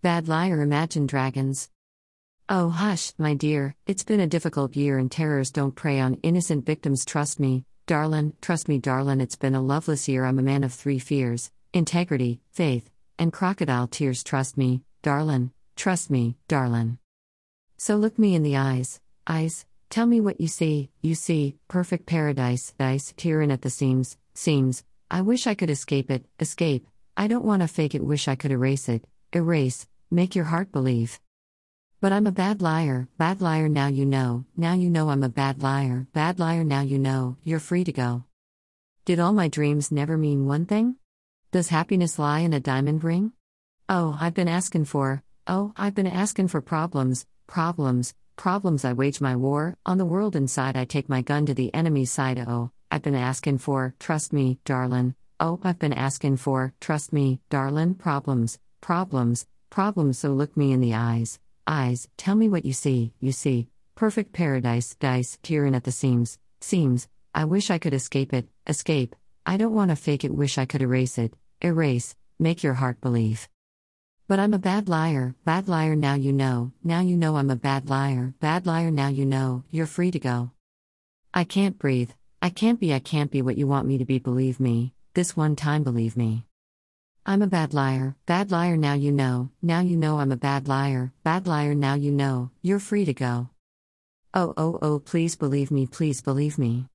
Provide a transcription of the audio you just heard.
Bad liar, imagine dragons. Oh, hush, my dear, it's been a difficult year and terrors don't prey on innocent victims. Trust me, darlin', trust me, darlin', it's been a loveless year. I'm a man of three fears integrity, faith, and crocodile tears. Trust me, darlin', trust me, darlin'. So look me in the eyes, eyes, tell me what you see, you see, perfect paradise, dice, tearing at the seams, seams. I wish I could escape it, escape. I don't want to fake it, wish I could erase it, erase, make your heart believe. But I'm a bad liar, bad liar, now you know, now you know I'm a bad liar, bad liar, now you know, you're free to go. Did all my dreams never mean one thing? Does happiness lie in a diamond ring? Oh, I've been asking for, oh, I've been asking for problems, problems, problems. I wage my war, on the world inside, I take my gun to the enemy's side. Oh, I've been asking for, trust me, darlin'. Oh, I've been asking for, trust me, darlin', problems, problems, problems. So look me in the eyes, eyes, tell me what you see, you see. Perfect paradise, dice, tearing at the seams, seams. I wish I could escape it, escape. I don't want to fake it, wish I could erase it, erase, make your heart believe. But I'm a bad liar, bad liar, now you know, now you know I'm a bad liar, bad liar, now you know, you're free to go. I can't breathe, I can't be, I can't be what you want me to be, believe me, this one time, believe me. I'm a bad liar, bad liar, now you know, now you know I'm a bad liar, bad liar, now you know, you're free to go. Oh, oh, oh, please believe me, please believe me.